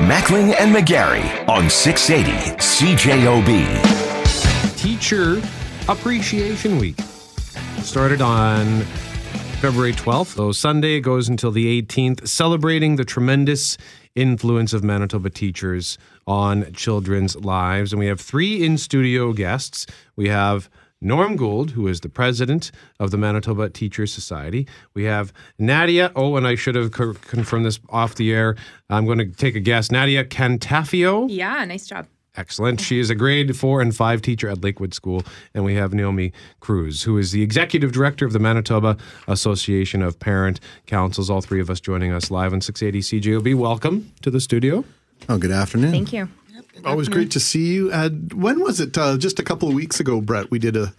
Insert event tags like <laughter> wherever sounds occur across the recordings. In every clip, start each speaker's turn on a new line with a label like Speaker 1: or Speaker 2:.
Speaker 1: Mackling and McGarry on 680 CJOB.
Speaker 2: Teacher Appreciation Week started on February 12th, though Sunday goes until the 18th, celebrating the tremendous influence of Manitoba teachers on children's lives. And we have three in studio guests. We have Norm Gould, who is the president of the Manitoba Teachers Society. We have Nadia. Oh, and I should have co- confirmed this off the air. I'm going to take a guess. Nadia Cantafio.
Speaker 3: Yeah, nice job.
Speaker 2: Excellent. She is a grade four and five teacher at Lakewood School. And we have Naomi Cruz, who is the executive director of the Manitoba Association of Parent Councils. All three of us joining us live on 680 CJOB. Welcome to the studio.
Speaker 4: Oh, good afternoon.
Speaker 3: Thank you.
Speaker 5: Always great to see you. Uh, when was it? Uh, just a couple of weeks ago, Brett, we did a,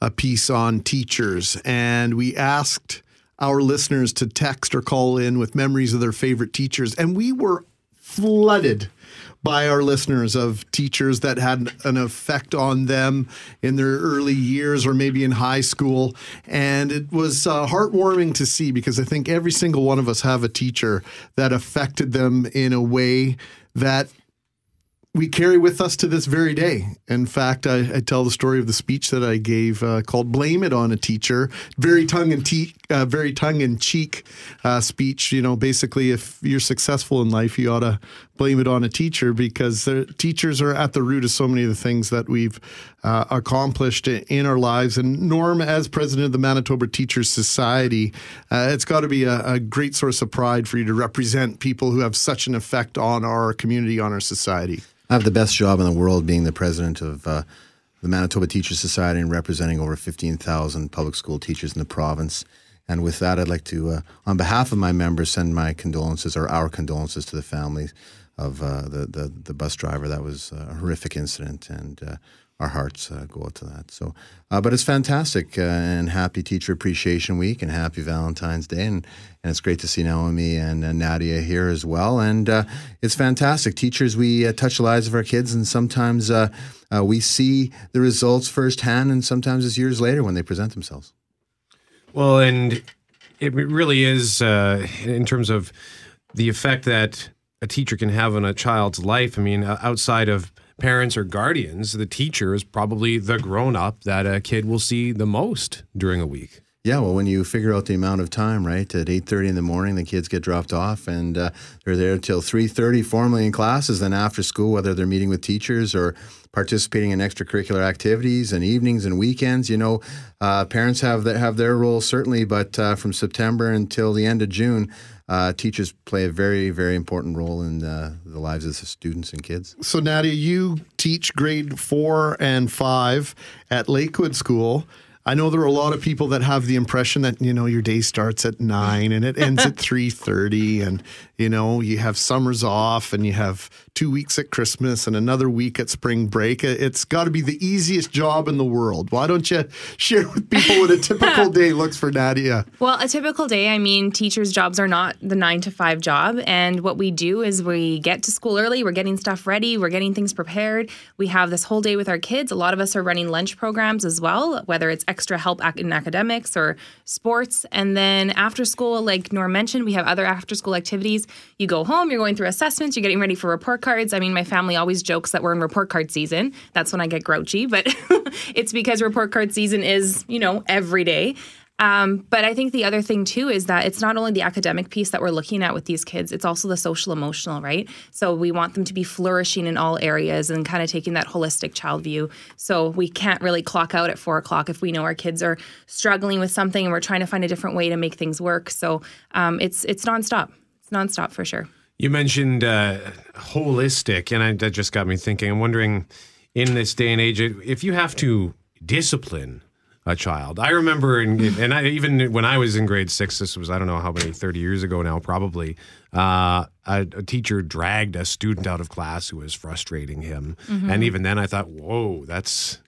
Speaker 5: a piece on teachers and we asked our listeners to text or call in with memories of their favorite teachers. And we were flooded by our listeners of teachers that had an effect on them in their early years or maybe in high school. And it was uh, heartwarming to see because I think every single one of us have a teacher that affected them in a way that we carry with us to this very day. In fact, I, I tell the story of the speech that I gave uh, called "Blame It on a Teacher." Very tongue in cheek, uh, very tongue in cheek uh, speech. You know, basically, if you're successful in life, you ought to blame it on a teacher because teachers are at the root of so many of the things that we've uh, accomplished in our lives. And Norm, as president of the Manitoba Teachers Society, uh, it's got to be a, a great source of pride for you to represent people who have such an effect on our community, on our society.
Speaker 4: I have the best job in the world being the president of uh, the Manitoba Teachers Society and representing over 15,000 public school teachers in the province. And with that, I'd like to, uh, on behalf of my members, send my condolences or our condolences to the families of uh, the, the, the bus driver. That was a horrific incident, and uh, our hearts uh, go out to that. So, uh, but it's fantastic, uh, and happy Teacher Appreciation Week, and happy Valentine's Day, and, and it's great to see Naomi and uh, Nadia here as well. And it's fantastic. Teachers, we touch the lives of our kids, and sometimes we see the results firsthand, and sometimes it's years later when they present themselves.
Speaker 2: Well, and it really is in terms of the effect that a teacher can have on a child's life. I mean, outside of parents or guardians, the teacher is probably the grown up that a kid will see the most during a week.
Speaker 4: Yeah, well, when you figure out the amount of time, right? At eight thirty in the morning, the kids get dropped off, and uh, they're there till three thirty formally in classes. Then after school, whether they're meeting with teachers or participating in extracurricular activities and evenings and weekends, you know, uh, parents have the, have their role certainly, but uh, from September until the end of June, uh, teachers play a very, very important role in uh, the lives of the students and kids.
Speaker 5: So, Nadia, you teach grade four and five at Lakewood School. I know there are a lot of people that have the impression that you know your day starts at nine and it ends at <laughs> three thirty, and you know you have summers off and you have two weeks at Christmas and another week at spring break. It's got to be the easiest job in the world. Why don't you share with people what a typical <laughs> day looks for Nadia?
Speaker 3: Well, a typical day, I mean, teachers' jobs are not the nine to five job, and what we do is we get to school early. We're getting stuff ready. We're getting things prepared. We have this whole day with our kids. A lot of us are running lunch programs as well, whether it's extra help in academics or sports. And then after school, like Norm mentioned, we have other after school activities. You go home, you're going through assessments, you're getting ready for report cards. I mean, my family always jokes that we're in report card season. That's when I get grouchy, but <laughs> it's because report card season is, you know, every day. Um, but I think the other thing too is that it's not only the academic piece that we're looking at with these kids, it's also the social emotional, right? So we want them to be flourishing in all areas and kind of taking that holistic child view. So we can't really clock out at four o'clock if we know our kids are struggling with something and we're trying to find a different way to make things work. So um, it's it's nonstop. Nonstop for sure.
Speaker 2: You mentioned uh, holistic, and I, that just got me thinking. I'm wondering, in this day and age, if you have to discipline a child. I remember, in, and I, even when I was in grade six, this was I don't know how many thirty years ago now, probably. Uh, a, a, teacher dragged a student out of class who was frustrating him, mm-hmm. and even then, I thought, "Whoa, that's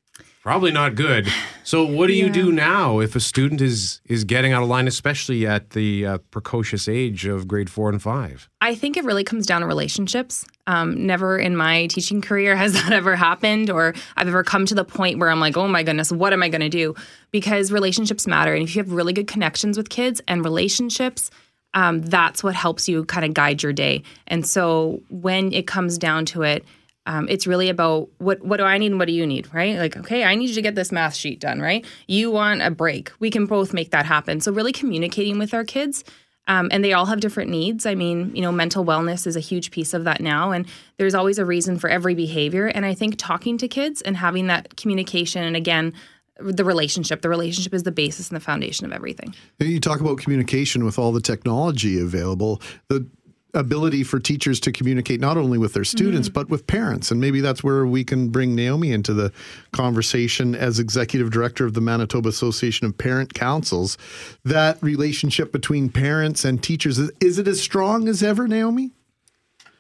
Speaker 2: probably not good. So what do yeah. you do now if a student is is getting out of line, especially at the uh, precocious age of grade four and five?
Speaker 3: I think it really comes down to relationships. Um, never in my teaching career has <laughs> that ever happened, or I've ever come to the point where I'm like, oh my goodness, what am I going to do? Because relationships matter, and if you have really good connections with kids and relationships um, that's what helps you kind of guide your day. And so when it comes down to it, um, it's really about what what do I need and what do you need, right? Like, okay, I need you to get this math sheet done, right? You want a break. We can both make that happen. So really communicating with our kids. Um, and they all have different needs. I mean, you know, mental wellness is a huge piece of that now, and there's always a reason for every behavior. And I think talking to kids and having that communication, and again, the relationship. The relationship is the basis and the foundation of everything.
Speaker 5: You talk about communication with all the technology available. The ability for teachers to communicate not only with their students mm-hmm. but with parents and maybe that's where we can bring Naomi into the conversation as executive director of the Manitoba Association of Parent Councils that relationship between parents and teachers is it as strong as ever Naomi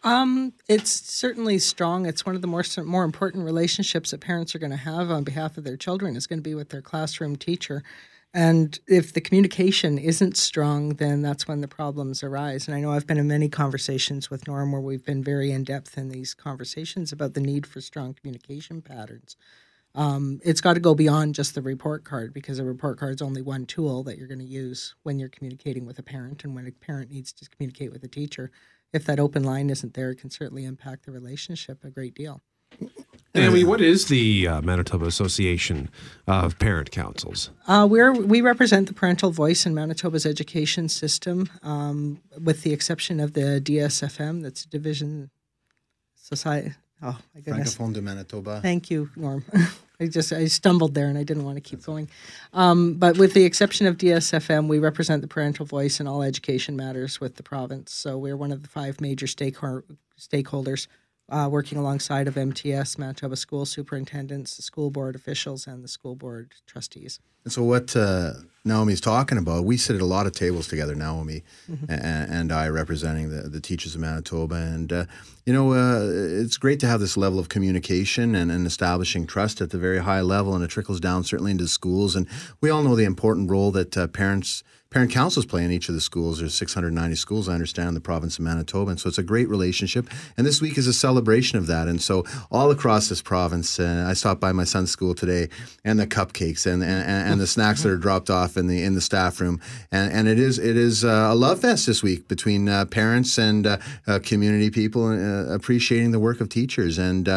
Speaker 6: um, it's certainly strong. It's one of the more more important relationships that parents are going to have on behalf of their children. Is going to be with their classroom teacher. And if the communication isn't strong, then that's when the problems arise. And I know I've been in many conversations with Norm where we've been very in depth in these conversations about the need for strong communication patterns. Um, it's got to go beyond just the report card because a report card is only one tool that you're going to use when you're communicating with a parent and when a parent needs to communicate with a teacher. If that open line isn't there, it can certainly impact the relationship a great deal.
Speaker 2: Naomi, what is the uh, Manitoba Association of Parent Councils?
Speaker 6: Uh, we we represent the parental voice in Manitoba's education system, um, with the exception of the DSFM, that's Division Society. Oh my goodness!
Speaker 4: Francophone de Manitoba.
Speaker 6: Thank you, Norm. <laughs> I just I stumbled there and I didn't want to keep going. Um, but with the exception of DSFM, we represent the parental voice in all education matters with the province. So we're one of the five major stakeholders uh, working alongside of MTS, Manitoba School Superintendents, the school board officials, and the school board trustees.
Speaker 4: And so, what uh, Naomi's talking about, we sit at a lot of tables together, Naomi mm-hmm. and, and, I, representing the, the teachers of Manitoba. And, uh, you know, uh, it's great to have this level of communication and, and, establishing trust at the very high level, and it trickles down certainly into schools. And we all know the important role that uh, parents parent councils play in each of the schools. There's 690 schools, I understand, in the province of Manitoba. And so it's a great relationship. And this week is a celebration of that. And so all across this province, uh, I stopped by my son's school today and the cupcakes and, and, and the snacks that are dropped off in the in the staff room. And, and it is it is uh, a love fest this week between uh, parents and uh, uh, community people uh, appreciating the work of teachers. And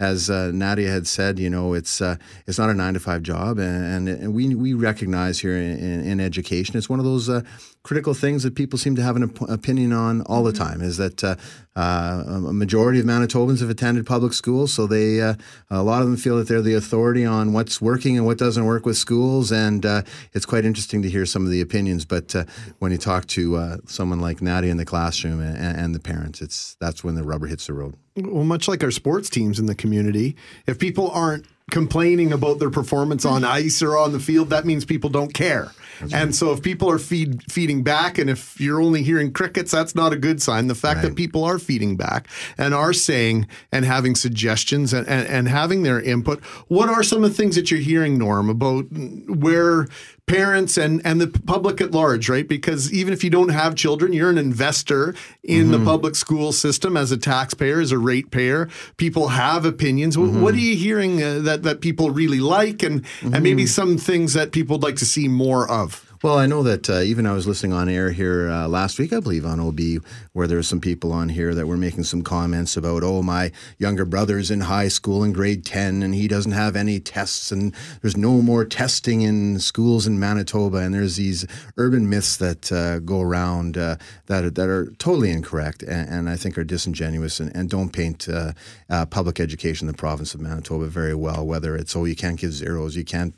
Speaker 4: as Nadia had said, you know, it's it's not a nine to five job. And, and we, we recognize here in, in, in education, it's one of those uh, critical things that people seem to have an op- opinion on all the mm-hmm. time. Is that uh, uh, a majority of Manitobans have attended public schools, so they uh, a lot of them feel that they're the authority on what's working and what doesn't work with schools, and uh, it's quite interesting to hear some of the opinions. But uh, when you talk to someone like Nadia in the classroom and, and the parents, it's that's when the rubber hits the road.
Speaker 5: Well, much like our sports teams in the community, if people aren't complaining about their performance on ice or on the field, that means people don't care. That's and right. so if people are feed, feeding back and if you're only hearing crickets, that's not a good sign. The fact right. that people are feeding back and are saying and having suggestions and, and, and having their input. What are some of the things that you're hearing, Norm, about where parents and and the public at large, right? Because even if you don't have children, you're an investor in mm-hmm. the public school system as a taxpayer, as a ratepayer. People have opinions. Mm-hmm. What are you hearing uh, that that people really like, and and maybe mm-hmm. some things that people would like to see more of?
Speaker 4: Well, I know that uh, even I was listening on air here uh, last week, I believe, on OB, where there were some people on here that were making some comments about, oh, my younger brother's in high school in grade 10 and he doesn't have any tests and there's no more testing in schools in Manitoba. And there's these urban myths that uh, go around uh, that, are, that are totally incorrect and, and I think are disingenuous and, and don't paint uh, uh, public education in the province of Manitoba very well, whether it's, oh, you can't give zeros, you can't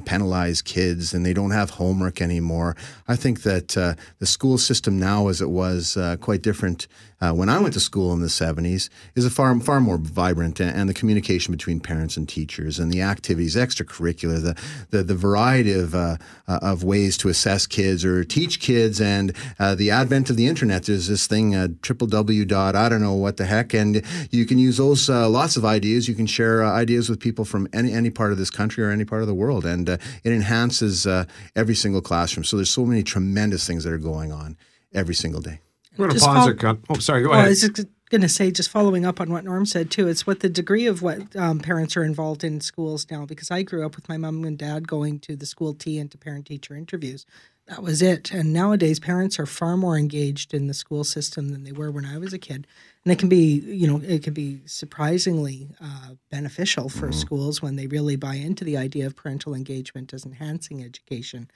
Speaker 4: penalize kids and they don't have homework anymore. I think that uh, the school system now, as it was uh, quite different uh, when I went to school in the 70s, is a far far more vibrant, and, the communication between parents and teachers, and the activities, extracurricular, the the, the variety of uh, uh, of ways to assess kids or teach kids, and the advent of the internet. There's this thing, triple W dot I don't know what the heck, and you can use those lots of ideas. You can share ideas with people from any any part of this country or any part of the world, and uh, it enhances uh, every single classroom. So there's so many tremendous things that are going on every single day.
Speaker 2: Going to pause it. Oh, sorry. Go well, ahead. I was
Speaker 6: going to say, just following up on what Norm said too, it's what the degree of what um, parents are involved in schools now. Because I grew up with my mom and dad going to the school tea and to parent teacher interviews. that was it. And nowadays, parents are far more engaged in the school system than they were when I was a kid. And it can be, you know, it can be surprisingly uh, beneficial for schools when they really buy into the idea of parental engagement as enhancing education.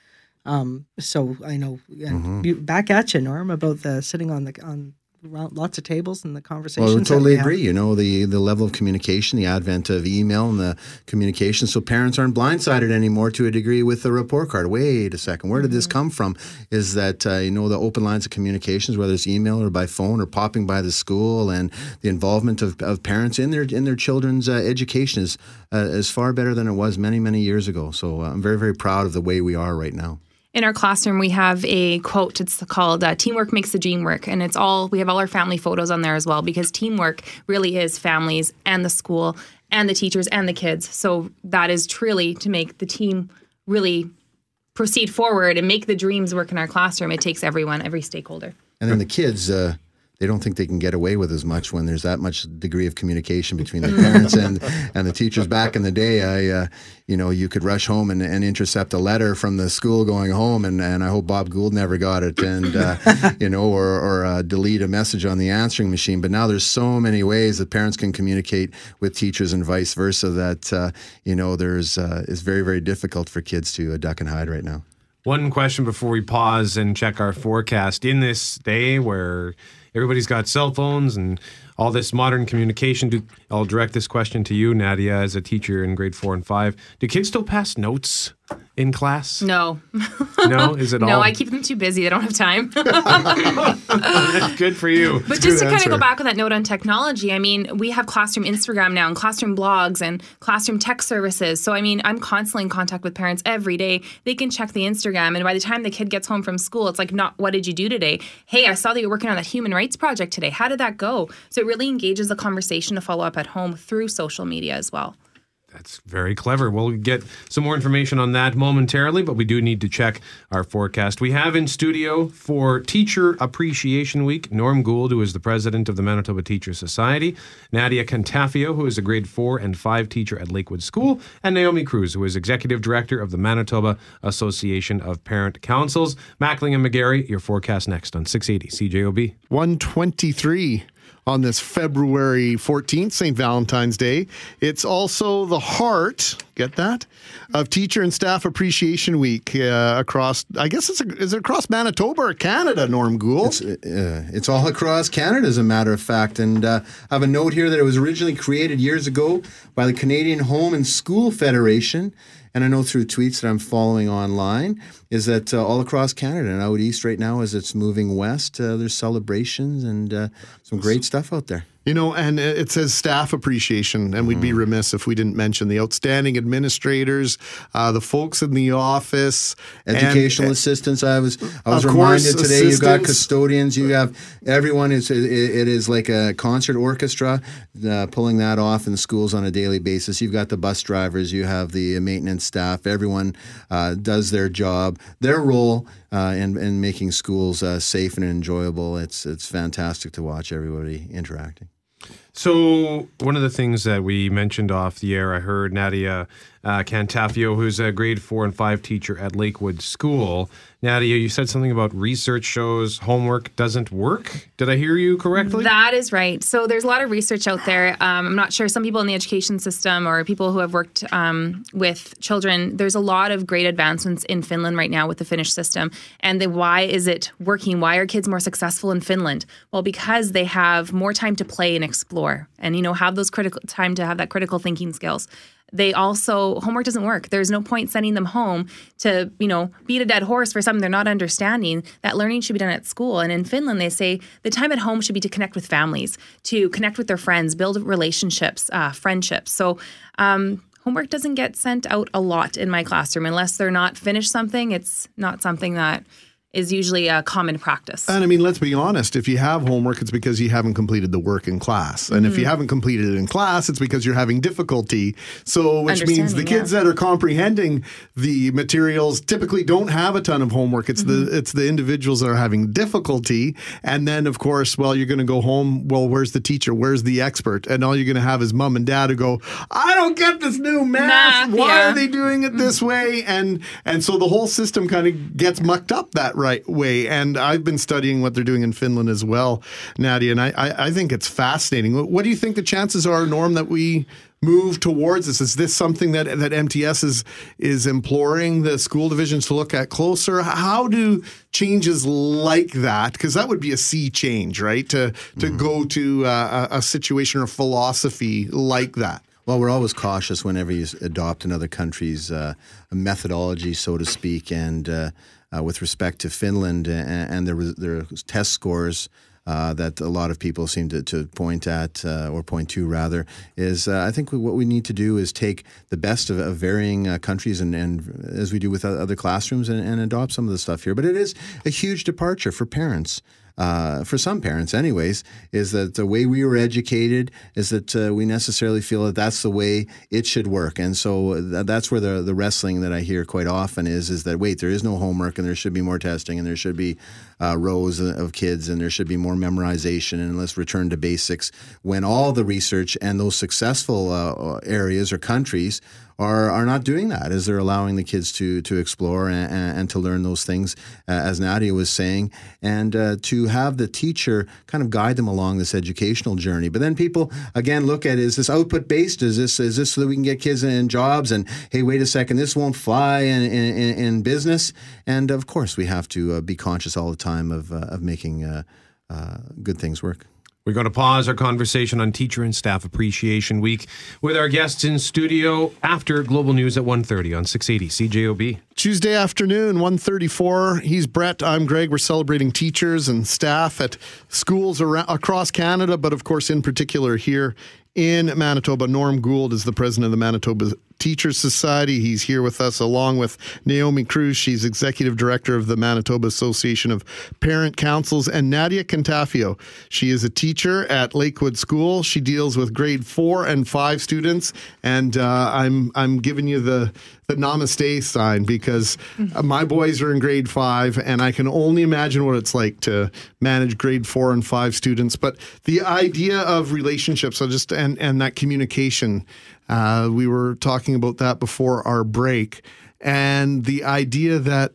Speaker 6: Um, so I know, and you, back at you, Norm, about the sitting on the on lots of tables and the conversations.
Speaker 4: Well, I totally
Speaker 6: we have.
Speaker 4: agree. You know, the, the level of communication, the advent of email and the communication. So parents aren't blindsided anymore to a degree with the report card. Wait a second, where did this come from? Is that, uh, you know, the open lines of communications, whether it's email or by phone or popping by the school and the involvement of, of parents in their in their children's uh, education is, uh, is far better than it was many, many years ago. So I'm very, very proud of the way we are right now.
Speaker 3: In our classroom, we have a quote. It's called uh, "Teamwork makes the dream work," and it's all we have all our family photos on there as well because teamwork really is families and the school and the teachers and the kids. So that is truly to make the team really proceed forward and make the dreams work in our classroom. It takes everyone, every stakeholder.
Speaker 4: And then the kids, uh, they don't think they can get away with as much when there's that much degree of communication between the <laughs> parents and, and the teachers. Back in the day, I, uh, you know, you could rush home and, and intercept a letter from the school going home, and, and I hope Bob Gould never got it, and uh, <laughs> you know, or or uh, delete a message on the answering machine. But now there's so many ways that parents can communicate with teachers and vice versa that uh, you know there's uh, it's very very difficult for kids to uh, duck and hide right now.
Speaker 2: One question before we pause and check our forecast. In this day where everybody's got cell phones and all this modern communication, do, I'll direct this question to you, Nadia, as a teacher in grade four and five. Do kids still pass notes in class?
Speaker 3: No,
Speaker 2: No? Is it <laughs>
Speaker 3: no,
Speaker 2: all
Speaker 3: I keep them too busy. They don't have time. <laughs> <laughs>
Speaker 2: good for you?
Speaker 3: But just to kind of go back on that note on technology, I mean, we have classroom Instagram now and classroom blogs and classroom tech services. So, I mean, I'm constantly in contact with parents every day. They can check the Instagram, and by the time the kid gets home from school, it's like, not what did you do today? Hey, I saw that you're working on that human rights project today. How did that go? So, it really engages the conversation to follow up at home through social media as well.
Speaker 2: That's very clever. We'll get some more information on that momentarily, but we do need to check our forecast. We have in studio for Teacher Appreciation Week Norm Gould, who is the president of the Manitoba Teacher Society, Nadia Cantafio, who is a grade four and five teacher at Lakewood School, and Naomi Cruz, who is executive director of the Manitoba Association of Parent Councils. Mackling and McGarry, your forecast next on 680 CJOB.
Speaker 5: 123 on this February 14th, St. Valentine's Day. It's also the heart, get that, of Teacher and Staff Appreciation Week uh, across, I guess it's, a, is it across Manitoba or Canada, Norm Gould?
Speaker 4: It's, uh, it's all across Canada, as a matter of fact. And uh, I have a note here that it was originally created years ago by the Canadian Home and School Federation. And I know through tweets that I'm following online is that uh, all across Canada and out east right now, as it's moving west, uh, there's celebrations and uh, some great stuff out there.
Speaker 5: You know, and it says staff appreciation, and we'd
Speaker 4: Mm.
Speaker 5: be remiss if we didn't mention the outstanding administrators, uh, the folks in the office, and-
Speaker 4: Educational assistants. I was I was
Speaker 5: Of course,
Speaker 4: reminded today. You've got custodians. You have everyone. Is it, it is like a concert orchestra uh, pulling that off in schools on a daily basis. You've got the bus drivers. You have the maintenance staff. Everyone uh, does their job, their role uh, in in making schools uh, safe and enjoyable. It's it's fantastic to watch everybody interacting.
Speaker 2: So one of the things that we mentioned off the air, I heard Nadia uh, Cantafio, who's a grade four and five teacher at Lakewood School. Nadia, you said something about research shows homework doesn't work. Did I hear you correctly?
Speaker 3: That is right. So there's a lot of research out there. Um, I'm not sure some people in the education system or people who have worked um, with children. There's a lot of great advancements in Finland right now with the Finnish system. And the why is it working? Why are kids more successful in Finland? Well, because they have more time to play and explore, and you know have those critical time to have that critical thinking skills they also homework doesn't work. There's no point sending them home to you know beat a dead horse for something they're not understanding. That learning should be done at school. And in finland they say the time at home should be to connect with families to connect with their friends build relationships uh, friendships. So um, homework doesn't get sent out a lot in my classroom. Unless they're not finished something it's not something that is usually a common practice.
Speaker 5: And I mean, let's be honest. If you have homework, it's because you haven't completed the work in class. And if you mm-hmm. haven't completed it in class, it's because you're having difficulty. So, which means the kids that are comprehending the materials typically don't have a ton of homework. It's the mm-hmm. it's the individuals that are having difficulty. And then, of course, well, you're going to go home. Well, where's the teacher? Where's the expert? And all you're going to have is mom and dad who go, "I don't get this new math. Why
Speaker 3: yeah.
Speaker 5: are they doing it this mm-hmm. way?" And and so the whole system kind of gets mucked up that right way. And I've been studying what they're doing in Finland as well, Nadia, and I, I, I think it's fascinating. What, do you think the chances are, Norm, that we move towards this? Is this something that that MTS is is imploring the school divisions to look at closer? How do changes like that? Because that would be a sea change, right? To to go to uh, a, a situation or philosophy like that.
Speaker 4: Well, we're always cautious whenever you adopt another country's uh, methodology, so to speak. And uh, uh, with respect to Finland and, and their, their test scores, uh, that a lot of people seem to, to point at uh, or point to rather is uh, I think what we need to do is take the best of, of varying uh, countries and, and as we do with other classrooms and, and adopt some of the stuff here. But it is a huge departure for parents uh, for some parents, anyways, is that the way we were educated is that uh, we necessarily feel that that's the way it should work, and so th- that's where the the wrestling that I hear quite often is is that wait, there is no homework, and there should be more testing, and there should be uh, rows of kids, and there should be more memorization, and let's return to basics. When all the research and those successful uh, areas or countries are are not doing that as they're allowing the kids to to explore and, and, and to learn those things uh, as Nadia was saying and uh, to have the teacher kind of guide them along this educational journey. But then people again look at is this output based is this is this so that we can get kids in jobs and hey wait a second this won't fly in in, in business? And of course we have to uh, be conscious all the time of uh, of making uh, uh, good things work
Speaker 2: We're going to pause our conversation on Teacher and Staff Appreciation Week with our guests in studio after Global News at 1.30 on 680 CJOB.
Speaker 5: Tuesday afternoon, 1.34. He's Brett. I'm Greg. We're celebrating teachers and staff at schools around, across Canada, but of course, in particular here in Manitoba. Norm Gould is the president of the Manitoba Teachers Society. He's here with us along with Naomi Cruz. She's executive director of the Manitoba Association of Parent Councils, and Nadia Cantafio. She is a teacher at Lakewood School. She deals with grade four and five students, and uh, I'm I'm giving you the the namaste sign because my boys are in grade five, and I can only imagine what it's like to manage grade four and five students. But the idea of relationships, just and and that communication, uh, we were talking about that before our break, and the idea that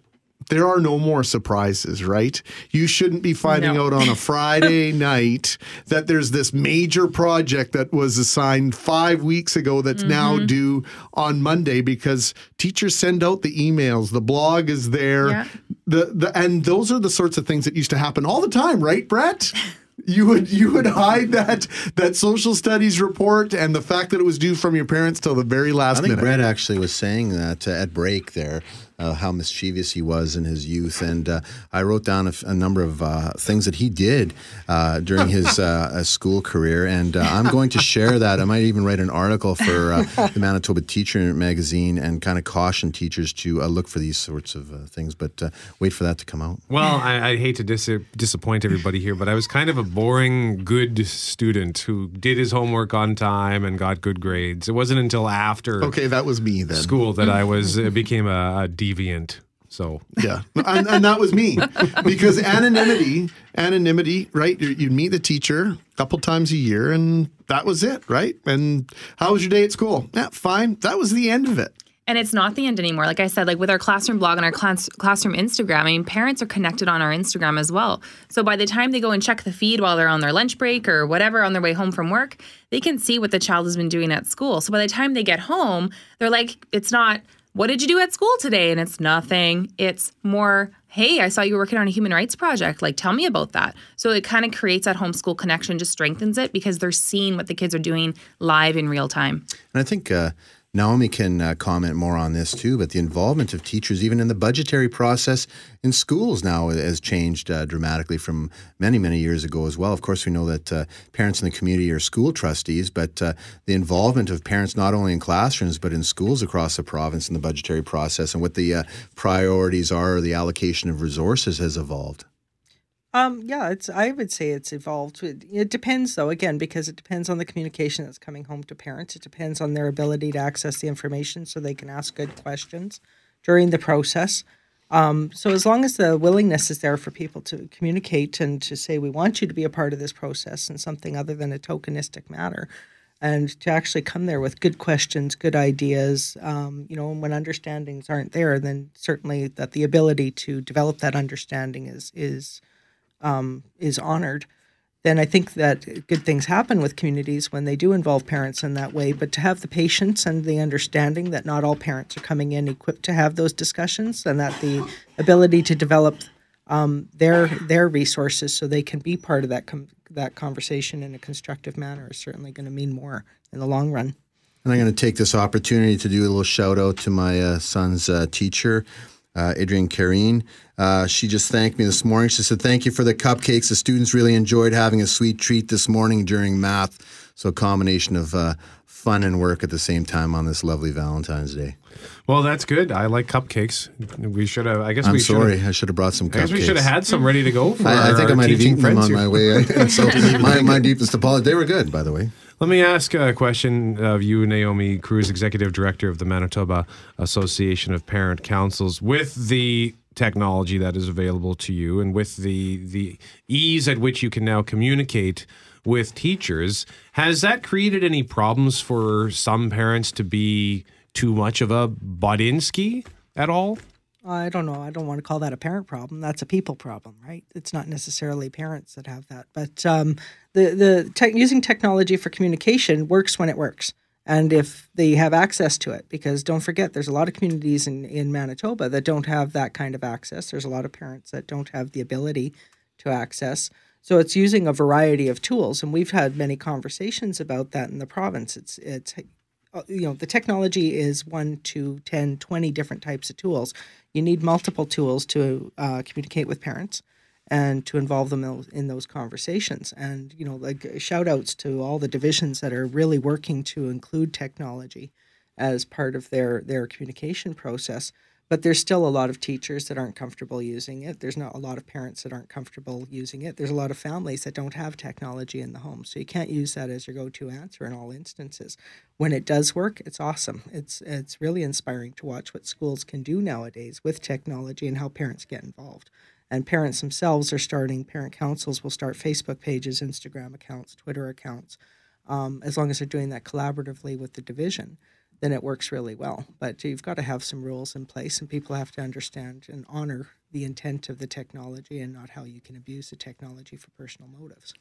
Speaker 5: there are no more surprises, right? You shouldn't be finding
Speaker 3: No.
Speaker 5: out on a <laughs> Friday night that there's this major project that was assigned five weeks ago that's now
Speaker 3: Mm-hmm.
Speaker 5: due on Monday because teachers send out the emails, the blog is there.
Speaker 3: Yeah.
Speaker 5: The, the and those are the sorts of things that used to happen all the time, right, Brett? <laughs> You would you would hide that that social studies report and the fact that it was due from your parents till the very last
Speaker 4: I think
Speaker 5: minute.
Speaker 4: Brett actually was saying that uh, at break there, uh, how mischievous he was in his youth, and uh, I wrote down a number of uh, things that he did uh, during his <laughs> uh, school career, and uh, I'm going to share that. I might even write an article for uh, the Manitoba Teacher magazine and kind of caution teachers to uh, look for these sorts of uh, things, but uh, wait for that to come out.
Speaker 2: Well, I, I hate to dis- disappoint everybody here, but I was kind of a boring, good student who did his homework on time and got good grades. It wasn't until after
Speaker 5: Okay, that was me then.
Speaker 2: school that I was <laughs> uh, became a, a deviant. So
Speaker 5: Yeah, and, and that was me <laughs> because anonymity, anonymity, right? You, you'd meet the teacher a couple times a year, and that was it, right? And how was your day at school? Yeah, fine. That was the end of it.
Speaker 3: And it's not the end anymore. Like I said, like with our classroom blog and our class, classroom Instagram, I mean, parents are connected on our Instagram as well. So by the time they go and check the feed while they're on their lunch break or whatever on their way home from work, they can see what the child has been doing at school. So by the time they get home, they're like, it's not, what did you do at school today? And it's nothing. It's more, hey, I saw you working on a human rights project. Like, tell me about that. So it kind of creates that homeschool connection, just strengthens it because they're seeing what the kids are doing live in real time.
Speaker 4: And I think uh, Naomi can uh, comment more on this too, but the involvement of teachers, even in the budgetary process in schools, now has changed uh, dramatically from many, many years ago as well. Of course, we know that uh, parents in the community are school trustees, but uh, the involvement of parents not only in classrooms but in schools across the province in the budgetary process and what the uh, priorities are, or the allocation of resources has evolved.
Speaker 6: Um, yeah, it's. I would say it's evolved. It, it depends, though, again, because it depends on the communication that's coming home to parents. It depends on their ability to access the information so they can ask good questions during the process. Um, so as long as the willingness is there for people to communicate and to say we want you to be a part of this process and something other than a tokenistic matter, and to actually come there with good questions, good ideas, um, you know, and when understandings aren't there, then certainly that the ability to develop that understanding is is um, is honored, then I think that good things happen with communities when they do involve parents in that way. But to have the patience and the understanding that not all parents are coming in equipped to have those discussions, and that the ability to develop um, their their resources so they can be part of that com- that conversation in a constructive manner is certainly going to mean more in the long run.
Speaker 4: And I'm going to take this opportunity to do a little shout out to my uh, son's uh, teacher, uh, Adrienne Karine. Uh, she just thanked me this morning. She said, Thank you for the cupcakes. The students really enjoyed having a sweet treat this morning during math. So, a combination of uh, fun and work at the same time on this lovely Valentine's Day.
Speaker 2: Well, that's good. I like cupcakes. We should have. I guess
Speaker 4: I'm
Speaker 2: we
Speaker 4: sorry.
Speaker 2: should.
Speaker 4: I should have brought some
Speaker 2: I guess
Speaker 4: cupcakes.
Speaker 2: we should have had some ready to go for
Speaker 4: I, I think
Speaker 2: our
Speaker 4: I might have eaten them on
Speaker 2: here. <laughs> <laughs>
Speaker 4: my way. So, my, my deepest apology. They were good, by the way.
Speaker 2: Let me ask a question of you, Naomi Cruz, Executive Director of the Manitoba Association of Parent Councils. With the technology that is available to you and with the the ease at which you can now communicate with teachers, has that created any problems for some parents to be too much of a Bodinsky at all?
Speaker 6: I don't know. I don't want to call that a parent problem. That's a people problem, right? It's not necessarily parents that have that. But um, the the tech using technology for communication works when it works, and if they have access to it. Because don't forget, there's a lot of communities in in Manitoba that don't have that kind of access. There's a lot of parents that don't have the ability to access. So it's using a variety of tools, and we've had many conversations about that in the province. It's it's uh, you know the technology is one to 10 20 different types of tools. You need multiple tools to uh, communicate with parents and to involve them in those conversations. And you know like shout outs to all the divisions that are really working to include technology as part of their their communication process but there's still a lot of teachers that aren't comfortable using it. There's not a lot of parents that aren't comfortable using it. There's a lot of families that don't have technology in the home. So you can't use that as your go-to answer in all instances. When it does work it's awesome. It's it's really inspiring to watch what schools can do nowadays with technology and how parents get involved. And parents themselves are starting parent councils will start facebook pages instagram accounts twitter accounts um, as long as they're doing that collaboratively with the division then it works really well. But you've got to have some rules in place, and people have to understand and honor the intent of the technology and not how you can abuse the technology for personal motives.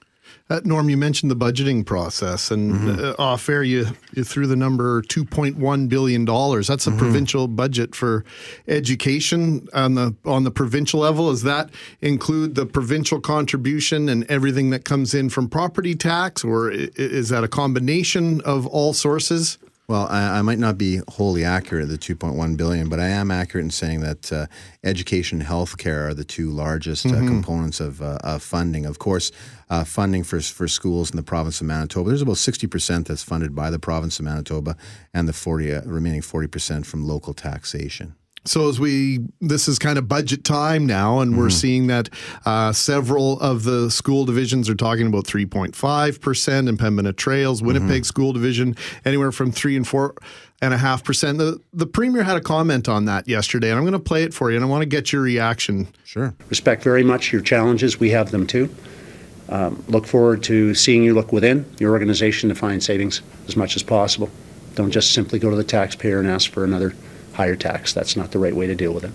Speaker 5: Uh, Norm, you mentioned the budgeting process, and uh, off air, you, you threw the number $2.1 billion. That's a provincial budget for education on the, on the provincial level. Does that include the provincial contribution and everything that comes in from property tax, or is that a combination of all sources?
Speaker 4: Well, I, I might not be wholly accurate at the 2.1 billion, but I am accurate in saying that uh, education and healthcare are the two largest uh, components of, uh, of funding. Of course, uh, funding for for schools in the province of Manitoba, there's about 60 percent that's funded by the province of Manitoba, and the 40 uh, remaining 40 percent from local taxation.
Speaker 5: So as we, this is kind of budget time now, and we're seeing that uh, several of the school divisions are talking about 3.5 percent in Pembina Trails, Winnipeg School Division, anywhere from three and four and a half percent. The the premier had a comment on that yesterday, and I'm going to play it for you, and I want to get your reaction.
Speaker 4: Sure.
Speaker 7: Respect very much your challenges. We have them too. Um, look forward to seeing you look within your organization to find savings as much as possible. Don't just simply go to the taxpayer and ask for another higher tax. That's not the right way to deal with it.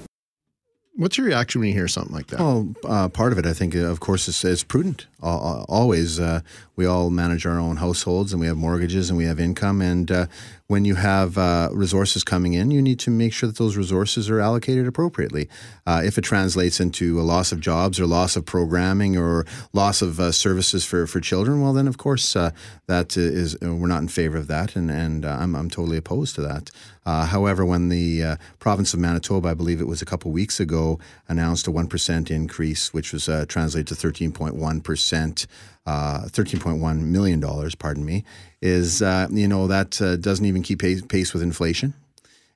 Speaker 5: What's your reaction when you hear something like that?
Speaker 4: Well, uh, part of it, I think, uh, of course, is, is prudent. Al- al- Always, uh, we all manage our own households, and we have mortgages, and we have income, and uh, when you have uh, resources coming in, you need to make sure that those resources are allocated appropriately. Uh, if it translates into a loss of jobs or loss of programming or loss of uh, services for, for children, well, then of course uh, that is we're not in favor of that, and and uh, I'm I'm totally opposed to that. Uh, however, when the province of Manitoba, I believe it was a couple weeks ago, announced a one percent increase, which was translated to thirteen point one percent. Uh, $13.1 million, pardon me, is, uh, you know, that uh, doesn't even keep pace, pace with inflation.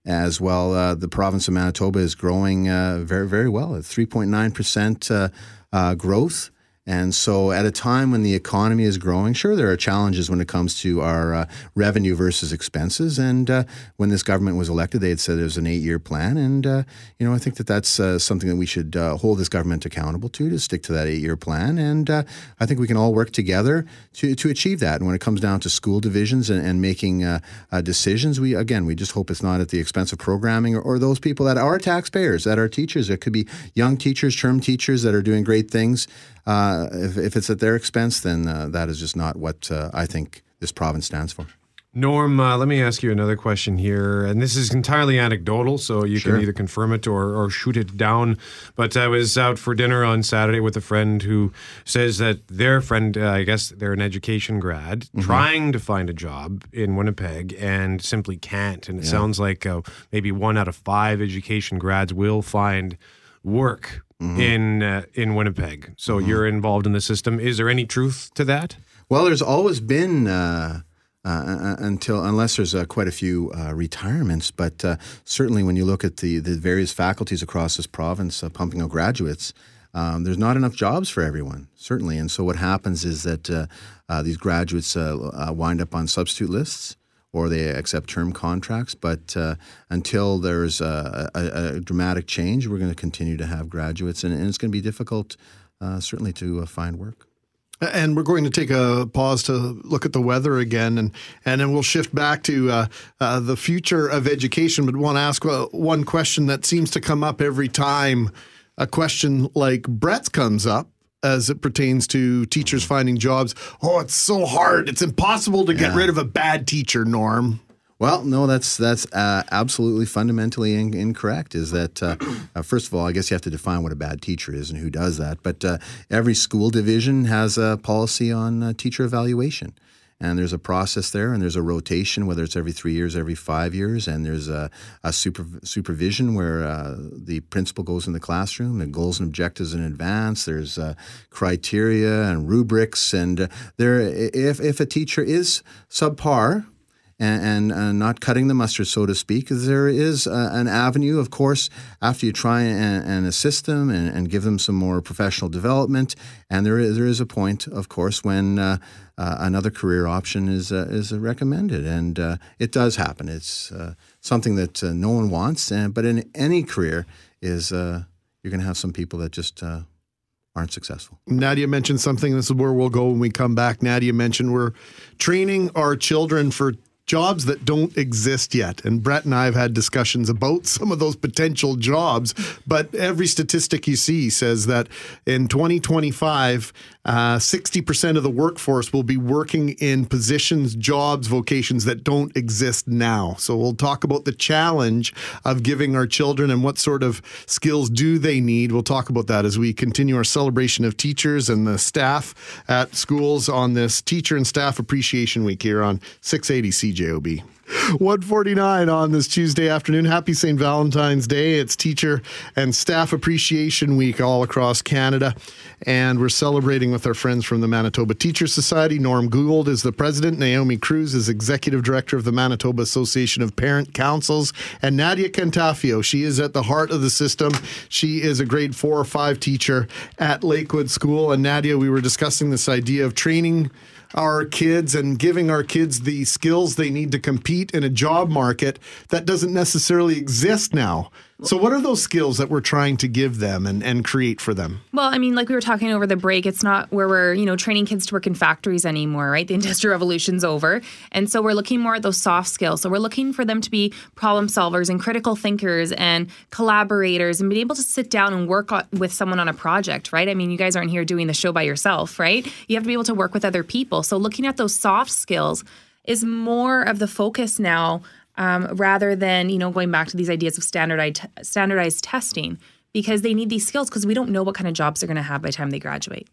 Speaker 4: As well, uh, the province of Manitoba is growing uh, very, very well at 3.9% growth. And so, at a time when the economy is growing, sure, there are challenges when it comes to our uh, revenue versus expenses. And uh, when this government was elected, they had said it was an eight year plan. And, uh, you know, I think that that's uh, something that we should uh, hold this government accountable to, to stick to that eight year plan. And uh, I think we can all work together to, to achieve that. And when it comes down to school divisions and, and making decisions, we, again, we just hope it's not at the expense of programming or, or those people that are taxpayers, that are teachers. It could be young teachers, term teachers that are doing great things. Uh, if, if it's at their expense, then uh, that is just not what uh, I think this province stands for.
Speaker 2: Norm, uh, let me ask you another question here, and this is entirely anecdotal, so you sure. can either confirm it or, or shoot it down. But I was out for dinner on Saturday with a friend who says that their friend, uh, I guess they're an education grad, mm-hmm. trying to find a job in Winnipeg and simply can't. And it yeah. sounds like uh, maybe one out of five education grads will find work mm-hmm. in uh, in Winnipeg. So mm-hmm. you're involved in the system. Is there any truth to that?
Speaker 4: Well, there's always been. Uh, uh, uh until unless there's uh, quite a few uh, retirements, but uh, certainly when you look at the the various faculties across this province pumping out graduates, um, there's not enough jobs for everyone, certainly. And so what happens is that these graduates wind up on substitute lists or they accept term contracts. But uh, until there's a, a, a, dramatic change, we're going to continue to have graduates, and, and it's going to be difficult, uh, certainly, to uh, find work.
Speaker 5: And we're going to take a pause to look at the weather again, and and then we'll shift back to uh, uh, the future of education. But want to ask uh, one question that seems to come up every time a question like Brett's comes up as it pertains to teachers finding jobs. Oh, it's so hard. It's impossible to get yeah. rid of a bad teacher, Norm.
Speaker 4: Well, no, that's that's uh, absolutely fundamentally in, incorrect. Is that uh, uh, first of all, I guess you have to define what a bad teacher is and who does that. But uh, every school division has a policy on uh, teacher evaluation and there's a process there, and there's a rotation, whether it's every three years, every five years, and there's a, a super, supervision where uh, the principal goes in the classroom, and goals and objectives in advance. There's uh, criteria and rubrics, and uh, there, if if a teacher is subpar, and, and uh, not cutting the mustard, so to speak. There is uh, an avenue, of course, after you try and, and assist them and, and, give them some more professional development. And there is, there is a point, of course, when uh, uh another career option is uh, is recommended, and uh, it does happen. It's something that no one wants, and, but in any career, is you're going to have some people that just aren't successful.
Speaker 5: Nadia mentioned something. This is where we'll go when we come back. Nadia mentioned we're training our children for jobs that don't exist yet. And Brett and I have had discussions about some of those potential jobs. But every statistic you see says that in 2025, uh, 60% of the workforce will be working in positions, jobs, vocations that don't exist now. So we'll talk about the challenge of giving our children and what sort of skills do they need. We'll talk about that as we continue our celebration of teachers and the staff at schools on this Teacher and Staff Appreciation Week here on 680 CJOB. 149 on this Tuesday afternoon. Happy St. Valentine's Day. It's Teacher and Staff Appreciation Week all across Canada. And we're celebrating with our friends from the Manitoba Teacher Society. Norm Gould is the president. Naomi Cruz is executive director of the Manitoba Association of Parent Councils. And Nadia Cantafio, she is at the heart of the system. She is a grade four or five teacher at Lakewood School. And Nadia, we were discussing this idea of training our kids and giving our kids the skills they need to compete in a job market that doesn't necessarily exist now. So, what are those skills that we're trying to give them and, and create for them?
Speaker 3: Well, I mean, like we were talking over the break, it's not where we're, you know, training kids to work in factories anymore, right? The <laughs> industrial revolution's over. And so we're looking more at those soft skills. So, we're looking for them to be problem solvers and critical thinkers and collaborators and be able to sit down and work with someone on a project, right? I mean, you guys aren't here doing the show by yourself, right? You have to be able to work with other people. So, looking at those soft skills is more of the focus now um, rather than you know going back to these ideas of standardized standardized testing because they need these skills because we don't know what kind of jobs they're going to have by the time they graduate.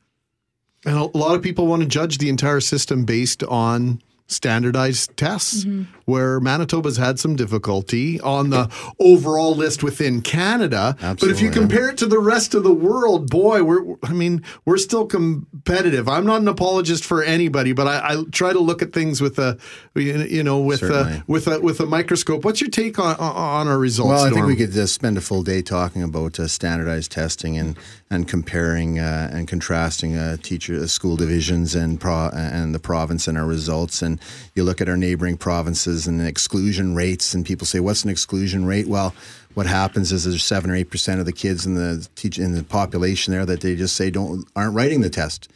Speaker 5: And a lot of people want to judge the entire system based on standardized tests,
Speaker 3: Mm-hmm.
Speaker 5: where Manitoba's had some difficulty on the overall list within Canada. but if you compare it to the rest of the world, boy, we're I mean, we're still competitive. I'm not an apologist for anybody, but I, I try to look at things with a you know with a with a with a microscope. What's your take on on our results?
Speaker 4: Well, I think we could uh, spend a full day talking about uh, standardized testing and and comparing uh, and contrasting uh, teacher uh, school divisions and pro and the province and our results. And you look at our neighboring provinces and exclusion rates, and people say, "What's an exclusion rate?" Well. What happens is there's seven or eight percent of the kids in the teach in the population there that they just say don't aren't writing the test.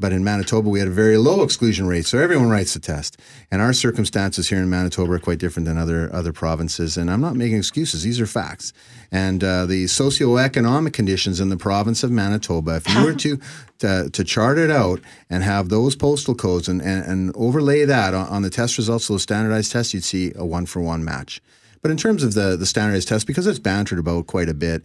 Speaker 4: But in Manitoba, we had a very low exclusion rate, so everyone writes the test. And our circumstances here in Manitoba are quite different than other other provinces. And I'm not making excuses; these are facts. And uh, the socioeconomic conditions in the province of Manitoba, if you were to <laughs> to, to chart it out and have those postal codes and, and, and overlay that on, on the test results of those standardized tests, you'd see a one for one match. But in terms of the the standardized test, because it's bantered about quite a bit,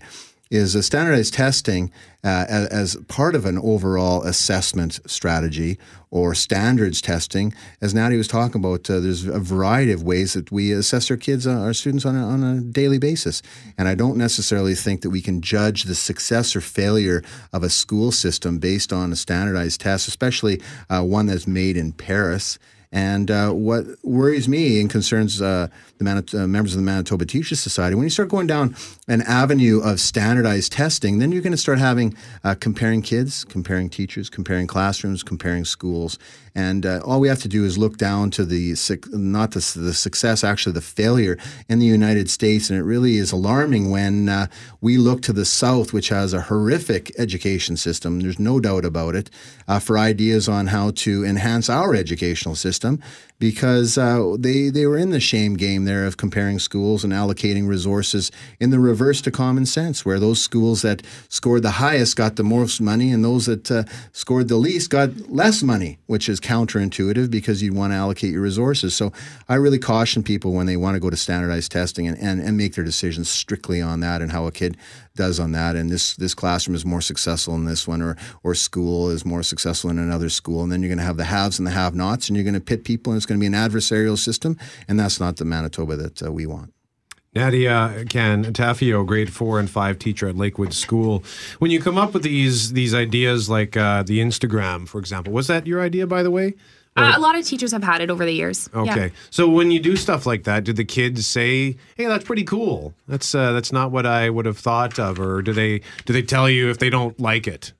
Speaker 4: is a standardized testing uh, as, part of an overall assessment strategy or standards testing. As Natty was talking about, uh, there's a variety of ways that we assess our kids, uh, our students on a, on a daily basis. And I don't necessarily think that we can judge the success or failure of a school system based on a standardized test, especially uh, one that's made in Paris. And uh, what worries me and concerns uh, the Manit- uh, members of the Manitoba Teachers Society, when you start going down an avenue of standardized testing, then you're going to start having uh, comparing kids, comparing teachers, comparing classrooms, comparing schools. And uh, all we have to do is look down to the not the, the success, actually the failure in the United States, and it really is alarming when uh, we look to the South, which has a horrific education system. There's no doubt about it. For ideas on how to enhance our educational system, Geschwistern because uh, they they were in the shame game there of comparing schools and allocating resources in the reverse to common sense, where those schools that scored the highest got the most money, and those that uh, scored the least got less money, which is counterintuitive because you'd want to allocate your resources. So I really caution people when they want to go to standardized testing and, and, and make their decisions strictly on that and how a kid does on that. And this this classroom is more successful in this one, or or school is more successful in another school. And then you're going to have the haves and the have-nots, and you're going to pit people, and it's going to be an adversarial system. And that's not the Manitoba that uh, we want.
Speaker 2: Nadia Cantafio, grade four and five teacher at Lakewood School. When you come up with these these ideas, like uh, the Instagram, for example, was that your idea, by the way?
Speaker 3: Uh, a lot of teachers have had it over the years. Yeah.
Speaker 2: Okay, so when you do stuff like that, do the kids say, "Hey, that's pretty cool"? That's uh, that's not what I would have thought of, or do they do they tell you if they don't like it?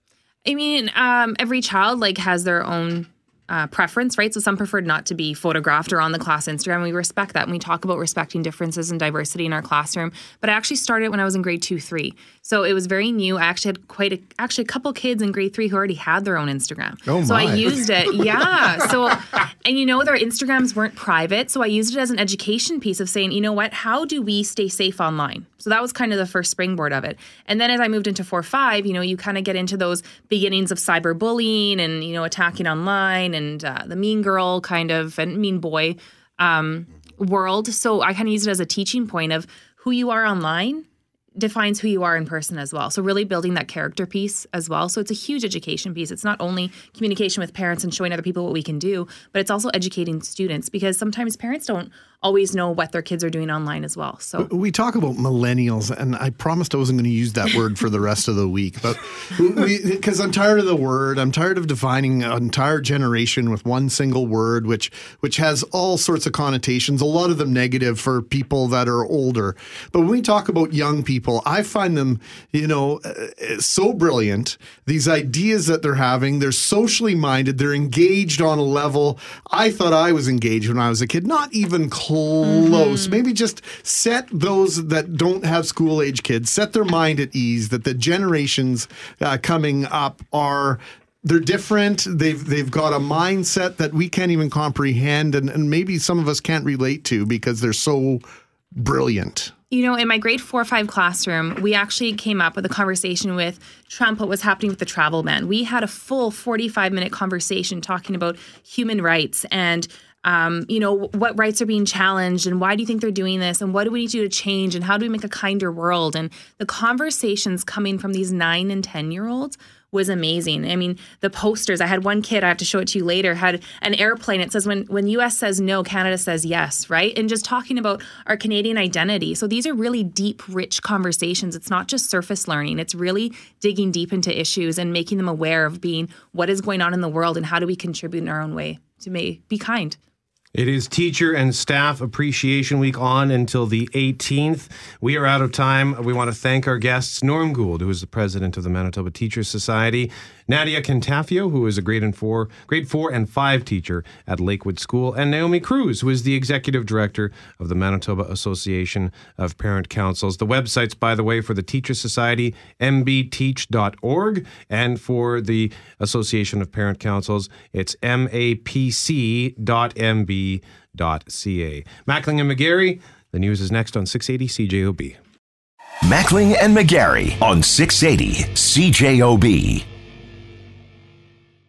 Speaker 3: I mean, um, every child like has their own uh, preference, right? So some preferred not to be photographed or on the class Instagram. We respect that, and we talk about respecting differences and diversity in our classroom. But I actually started when I was in grade two, three, so it was very new. I actually had quite a, actually a couple kids in grade three who already had their own Instagram.
Speaker 5: Oh,
Speaker 3: so I used it, <laughs> yeah. So, and you know, their Instagrams weren't private, so I used it as an education piece of saying, you know what, how do we stay safe online? So that was kind of the first springboard of it. And then as I moved into four five, you know, you kind of get into those beginnings of cyberbullying and you know attacking online and uh, the mean girl kind of and mean boy um, world. So I kind of use it as a teaching point of who you are online defines who you are in person as well. So really building that character piece as well. So it's a huge education piece. It's not only communication with parents and showing other people what we can do, but it's also educating students because sometimes parents don't always know what their kids are doing online as well. So
Speaker 5: We talk about millennials, and I promised I wasn't going to use that word for the rest of the week, but because I'm tired of the word, I'm tired of defining an entire generation with one single word, which which has all sorts of connotations. A lot of them negative for people that are older. But when we talk about young people, I find them, you know, uh, so brilliant. These ideas that they're having, they're socially minded, they're engaged on a level I thought I was engaged when I was a kid. Not even close. Maybe just set those that don't have school age kids, set their mind at ease that the generations uh, coming up are they're different. They've they've got a mindset that we can't even comprehend, and, and maybe some of us can't relate to because they're so brilliant.
Speaker 3: You know, in my grade four or five classroom, we actually came up with a conversation with Trump, what was happening with the travel ban. We had a full 45 minute conversation talking about human rights and um, you know, what rights are being challenged and why do you think they're doing this and what do we need to do to change and how do we make a kinder world? And the conversations coming from these nine and 10 year olds was amazing. I mean, the posters, I had one kid, I have to show it to you later, had an airplane. It says when when US says no, Canada says yes, right? And just talking about our Canadian identity. So these are really deep, rich conversations. It's not just surface learning. It's really digging deep into issues and making them aware of being what is going on in the world and how do we contribute in our own way to be kind.
Speaker 2: It is Teacher and Staff Appreciation Week on until the 18th. We are out of time. We want to thank our guests, Norm Gould, who is the president of the Manitoba Teachers Society, Nadia Cantafio, who is a grade and four, grade four and five teacher at Lakewood School, and Naomi Cruz, who is the executive director of the Manitoba Association of Parent Councils. The websites, by the way, for the Teacher Society, mbteach.org, and for the Association of Parent Councils, it's mapc.mb.ca. Mackling and McGarry, the news is next on 680 CJOB.
Speaker 1: Mackling and McGarry on 680 CJOB.